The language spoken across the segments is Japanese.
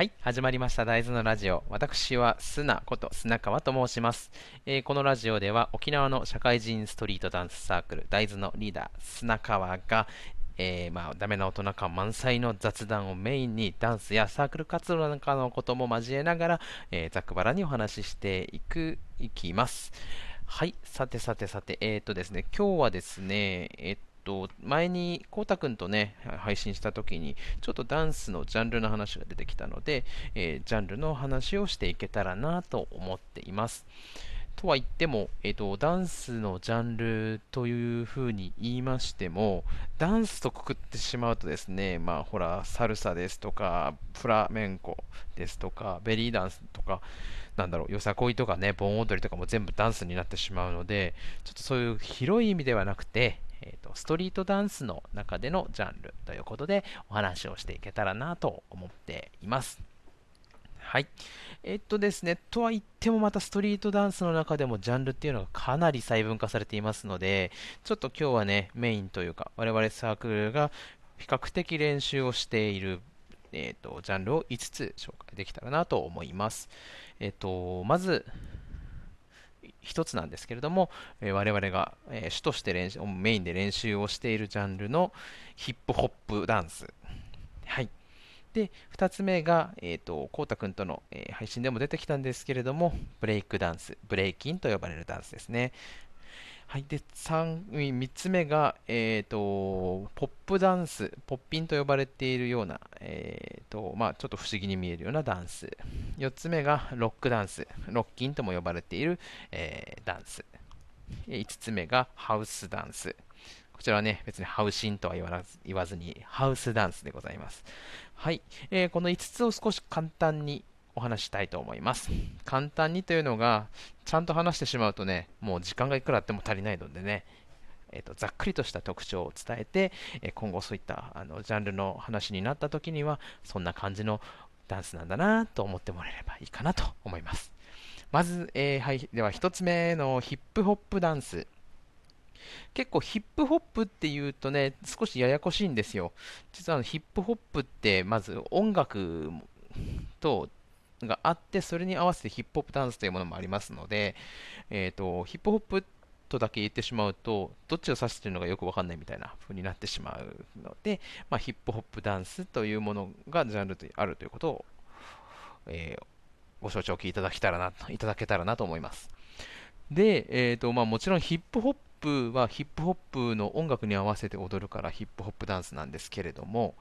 はい、始まりました大豆のラジオ。私は砂こと砂川と申します、えーこのラジオでは沖縄の社会人ストリートダンスサークル大豆のリーダー砂川が、えーまあ、ダメな大人感満載の雑談をメインにダンスやサークル活動なんかのことも交えながら、えーざくばらにお話ししていくいきます。はい、さてさてさて、えっ、とですね、今日はですね、えっと、前にこうたくんとね、配信した時に、ちょっとダンスのジャンルの話が出てきたので、えージャンルの話をしていけたらなと思っています。とは言っても、えーと、ダンスのジャンルというふうに言いましても、ダンスとくくってしまうとですね、まあほら、サルサですとか、フラメンコですとか、ベリーダンスとか、なんだろう、よさこいとかね、盆踊りとかも全部ダンスになってしまうので、ちょっとそういう広い意味ではなくて、えーと、ストリートダンスの中でのジャンルということでお話をしていけたらなと思っています。はい。えっとですね、とは言ってもまたストリートダンスの中でもジャンルっていうのがかなり細分化されていますので、ちょっと今日はね、メインというか、我々サークルが比較的練習をしている、えっと、ジャンルを5つ紹介できたらなと思います。えっと、まず、一つなんですけれども、えー我々が、えー主として練習メインで練習をしているジャンルのヒップホップダンス。はい。で、2つ目が、えっ、と、こうたくんとの、えー配信でも出てきたんですけれども、ブレイクダンス、ブレイキンと呼ばれるダンスですね。はい。で、3, 3つ目が、えっ、と、ポップダンス、ポッピンと呼ばれているような、えっ、と、まあ、ちょっと不思議に見えるようなダンス。4つ目がロックダンス、ロッキンとも呼ばれている、えーダンス。5つ目がハウスダンス。こちらはね、別にハウシンとは言わず言わずに、ハウスダンスでございます。はい、えーこの5つを少し簡単にお話したいと思います。簡単にというのが、ちゃんと話してしまうとね、もう時間がいくらあっても足りないのでね、えーとざっくりとした特徴を伝えて、え今後そういったあのジャンルの話になった時には、そんな感じのダンスなんだなと思ってもらえればいいかなと思います。まず、えーはい、では1つ目のヒップホップダンス。結構ヒップホップっていうとね、少しややこしいんですよ。実はヒップホップってまず音楽とがあって、それに合わせてヒップホップダンスというものもありますので、えー、とヒップホップとだけ言ってしまうと、どっちを指しているのかよくわかんないみたいな風になってしまうので、まあ、ヒップホップダンスというものがジャンルであるということを、えーご承知おきいただけたらな、いただけたらなと思います。で、えーとまあ、もちろんヒップホップはヒップホップの音楽に合わせて踊るからヒップホップダンスなんですけれども、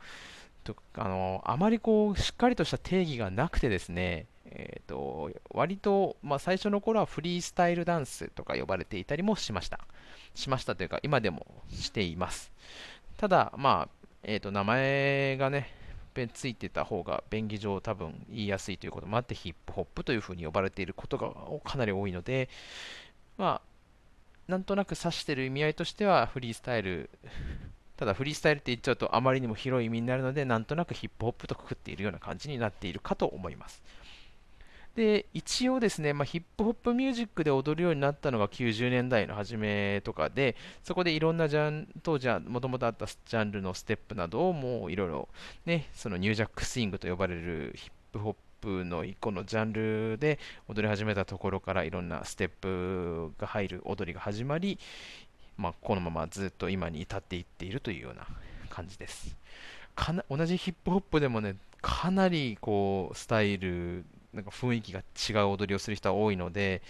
とあのあまりこうしっかりとした定義がなくてですね、えー、と割と、まあ、最初の頃はフリースタイルダンスとか呼ばれていたりもしました。しましたというか、今でもしています。ただ、まあえー、と名前がね、ついてた方が便宜上多分言いやすいということもあってヒップホップというふうに呼ばれていることがかなり多いのでまあなんとなく指している意味合いとしてはフリースタイルただフリースタイルって言っちゃうとあまりにも広い意味になるのでなんとなくヒップホップとくくっているような感じになっているかと思います。で一応ですね、まあ、ヒップホップミュージックで踊るようになったのが90年代の初めとかでそこでいろんなジャン当時はもともとあったジャンルのステップなどをもういろいろねそのニュージャックスイングと呼ばれるヒップホップの一個のジャンルで踊り始めたところからいろんなステップが入る踊りが始まり、まあ、このままずっと今に至っていっているというような感じです。かな同じヒップホップでもねかなりこうスタイルなんか雰囲気が違う踊りをする人は多いので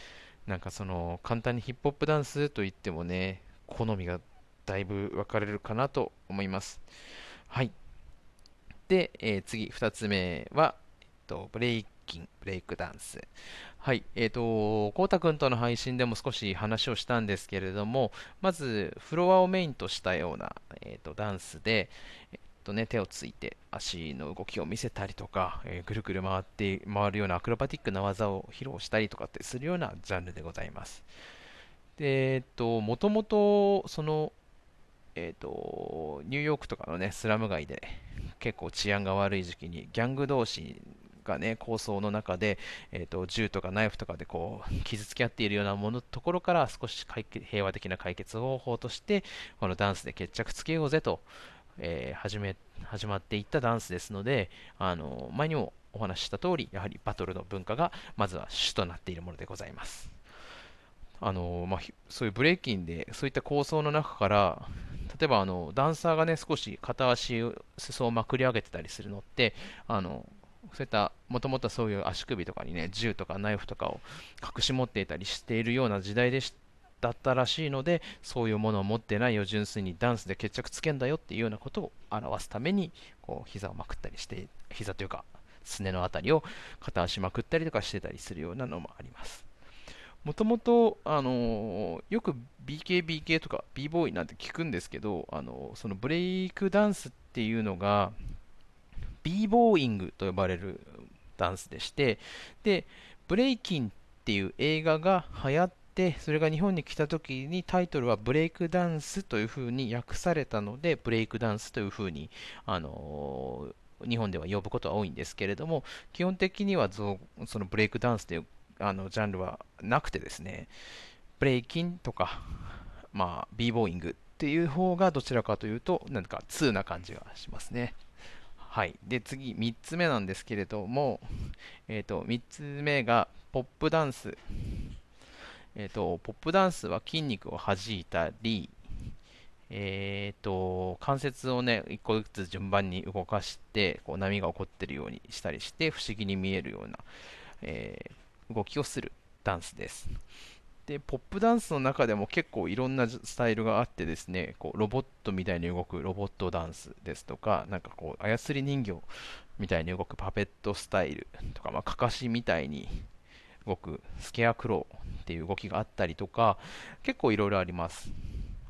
なんかその簡単にヒップホップダンスといってもね好みがだいぶ分かれるかなと思います。はい。で、えー次2つ目は、えっと、ブレイキンブレイクダンス。はいえっ、とこうたくんとの配信でも少し話をしたんですけれどもまずフロアをメインとしたような、えー、とダンスで、えっとね、手をついて足の動きを見せたりとか、えーぐるぐる回って回るようなアクロバティックな技を披露したりとかってするようなジャンルでございます。で、えっと、もともと、その、えっと、ニューヨークとかのね、スラム街で結構治安が悪い時期にギャング同士がね、構想の中で、えっと、銃とかナイフとかでこう、傷つけ合っているようなものところから少し平和的な解決方法として、このダンスで決着つけようぜと、えー始め始まっていったダンスですので、あの前にもお話しした通り、やはりバトルの文化がまずは主となっているものでございます。あのまあ、そういうブレイキンでそういった構想の中から例えばあのダンサーがね少し片足裾をまくり上げてたりするのってあのそういったもともとそういう足首とかにね銃とかナイフとかを隠し持っていたりしているような時代でしだったらしいのでそういうものを持ってないよ純粋にダンスで決着つけんだよっていうようなことを表すためにこう膝をまくったりして膝というかすねのあたりを片足まくったりとかしてたりするようなのもあります。もともと、あのよく BKBK とか b ボーイなんて聞くんですけど、あのそのブレイクダンスっていうのが b ボーイングと呼ばれるダンスでして、で、ブレイキンっていう映画が流行って、それが日本に来た時にタイトルはブレイクダンスというふうに訳されたので、ブレイクダンスというふうに、あの日本では呼ぶことは多いんですけれども、基本的にはそのブレイクダンスというあのジャンルはなくてですね、ブレイキンとか、まあ、b ボーイングっていう方がどちらかというと、なんか2な感じがしますね。はい。で、次、3つ目なんですけれども、え、ー、と、3つ目が、ポップダンス。え、ー、と、ポップダンスは筋肉を弾いたり、えっ、ー、と、関節をね、1個ずつ順番に動かして、こう波が起こってるようにしたりして、不思議に見えるような、えー、動きをするダンスです。で、ポップダンスの中でも結構いろんなスタイルがあってですね、こうロボットみたいに動くロボットダンスですとか、なんかこう操り人形みたいに動くパペットスタイルとか、まあ、かかしみたいに動くスケアクローっていう動きがあったりとか、結構いろいろあります。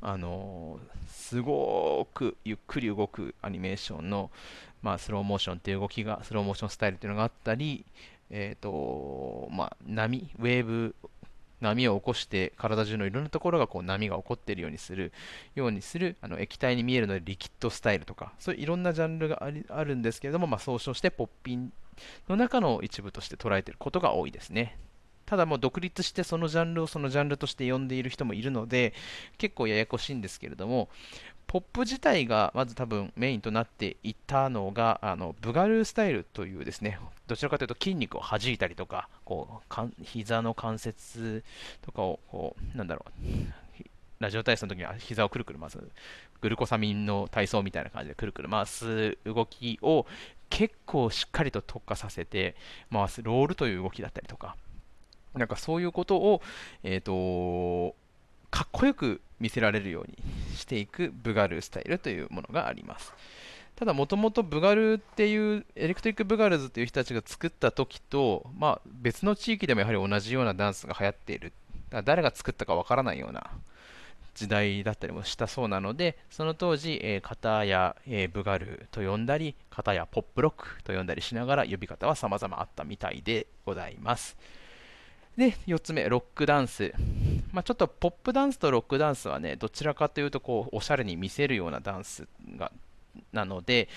あの、すごくゆっくり動くアニメーションの、まあ、スローモーションっていう動きが、スローモーションスタイルっていうのがあったり、えーとまあ、波、ウェーブ、波を起こして体中のいろんなところがこう波が起こっているようにするようにするあの液体に見えるのでリキッドスタイルとかそういういろんなジャンルがありあるんですけれども、まあ、総称してポッピンの中の一部として捉えていることが多いですね。ただもう独立してそのジャンルをそのジャンルとして呼んでいる人もいるので結構ややこしいんですけれどもポップ自体がまず多分メインとなっていたのが、あのブガルスタイルというですね、どちらかというと筋肉を弾いたりとか、こうか膝の関節とかをこう、なんだろう、ラジオ体操の時には膝をくるくる回す、グルコサミンの体操みたいな感じでくるくる回す動きを結構しっかりと特化させて回す、ロールという動きだったりとか、なんかそういうことを、えっ、ー、と、かっこよく見せられるようにしていくブガルスタイルというものがあります。ただ、もともとブガルっていう、 Electric Boogaloos っていう人たちが作った時と、まあ、別の地域でもやはり同じようなダンスが流行っている。だから誰が作ったかわからないような時代だったりもしたそうなので、その当時、えー、片や、えー、ブガルと呼んだり、片やポップロックと呼んだりしながら呼び方は様々あったみたいでございます。で、4つ目、ロックダンス。まあ、ちょっとポップダンスとロックダンスはね、どちらかというとこうおしゃれに見せるようなダンスがなので、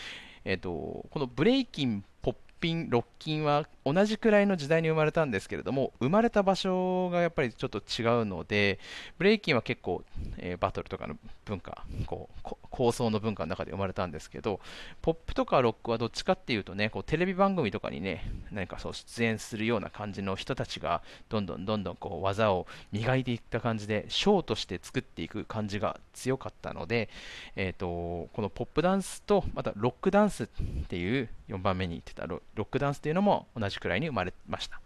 えーと、このブレイキン、ポッピン、ロッキンは同じくらいの時代に生まれたんですけれども、生まれた場所がやっぱりちょっと違うので、ブレイキンは結構、えー、バトルとかの文化、こう構想の文化の中で生まれたんですけど、ポップとかロックはどっちかっていうとね、こうテレビ番組とかにね、何かそう出演するような感じの人たちが、どんどんどんどんこう技を磨いていった感じで、ショーとして作っていく感じが強かったので、えーと、このポップダンスと、またロックダンスっていう4番目に言ってたロックダンスっていうのも同じくらいに生まれました。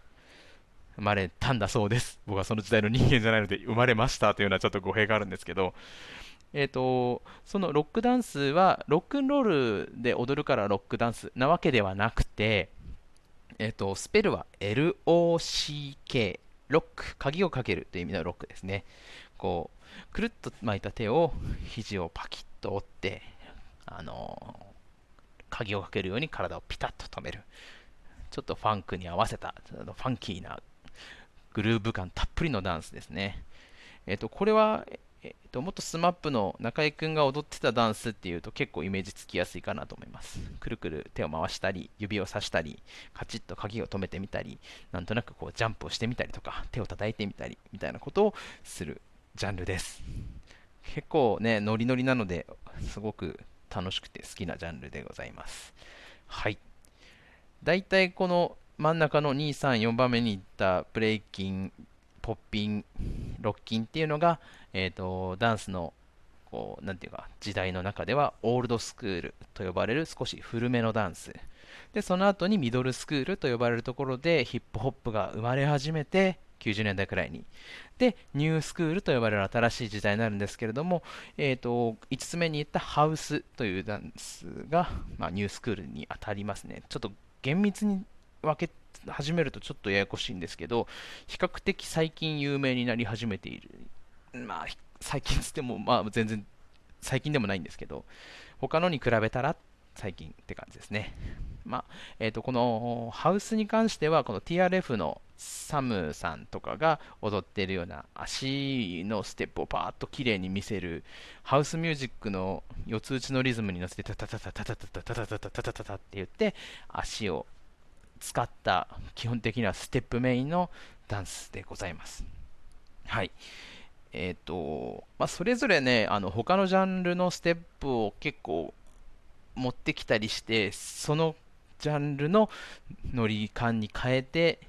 生まれたんだそうです。僕はその時代の人間じゃないので、生まれましたというのはちょっと語弊があるんですけど、えーと、そのロックダンスはロックンロールで踊るからロックダンスなわけではなくて、えーと、スペルは LOCK ロック鍵をかけるという意味のロックですね。こうくるっと巻いた手を肘をパキッと折ってあの鍵をかけるように体をピタッと止める。ちょっとファンクに合わせたファンキーなグルーヴ感たっぷりのダンスですね。えっ、ー、とこれはえっと、もっと SMAP の中居君が踊ってたダンスっていうと結構イメージつきやすいかなと思います。くるくる手を回したり、指をさしたり、カチッと鍵を止めてみたり、なんとなくこうジャンプをしてみたりとか、手を叩いてみたりみたいなことをするジャンルです。結構ね、ノリノリなので、すごく楽しくて好きなジャンルでございます。はい。大体この真ん中の2、3、4番目にいったブレイキン、ポッピン、ロッキンっていうのが、えーと、ダンスのこうなていうか時代の中ではオールドスクールと呼ばれる少し古めのダンス。でその後にミドルスクールと呼ばれるところでヒップホップが生まれ始めて90年代くらいに。でニュースクールと呼ばれる新しい時代になるんですけれども、えーと、5つ目に言ったハウスというダンスが、まあ、ニュースクールに当たりますね。ちょっと厳密に分け始めるとちょっとややこしいんですけど、比較的最近有名になり始めている。まあ、最近つっても、まあ、全然最近でもないんですけど、他のに比べたら最近って感じですね。まあ、えっ、ー、と、このハウスに関しては、この TRF のサムさんとかが踊っているような足のステップをパーッと綺麗に見せるハウスミュージックの四つ打ちのリズムに乗せてタタタタタタタタタタタタタタタって言って足を使った基本的にはステップメインのダンスでございます。はい。えっ、ー、と、まあ、それぞれね、あの他のジャンルのステップを結構持ってきたりして、そのジャンルのノリ感に変えて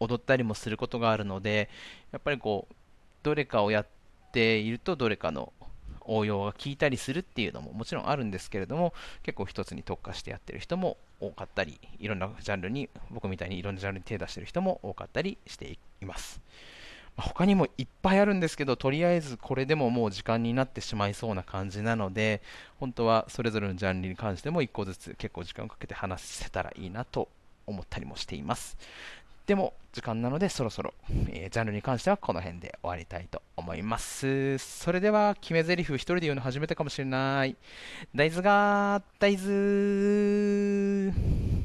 踊ったりもすることがあるので、やっぱりこう、どれかをやっていると、どれかの応用が効いたりするっていうのももちろんあるんですけれども、結構一つに特化してやってる人も多かったり、いろんなジャンルに、僕みたいにいろんなジャンルに手出してる人も多かったりしています。他にもいっぱいあるんですけど、とりあえずこれでももう時間になってしまいそうな感じなので、本当はそれぞれのジャンルに関しても1個ずつ結構時間をかけて話せたらいいなと思ったりもしています。でも時間なのでそろそろ、えー、ジャンルに関してはこの辺で終わりたいと思います。それでは決め台詞一人で言うの初めてかもしれない。大豆が大豆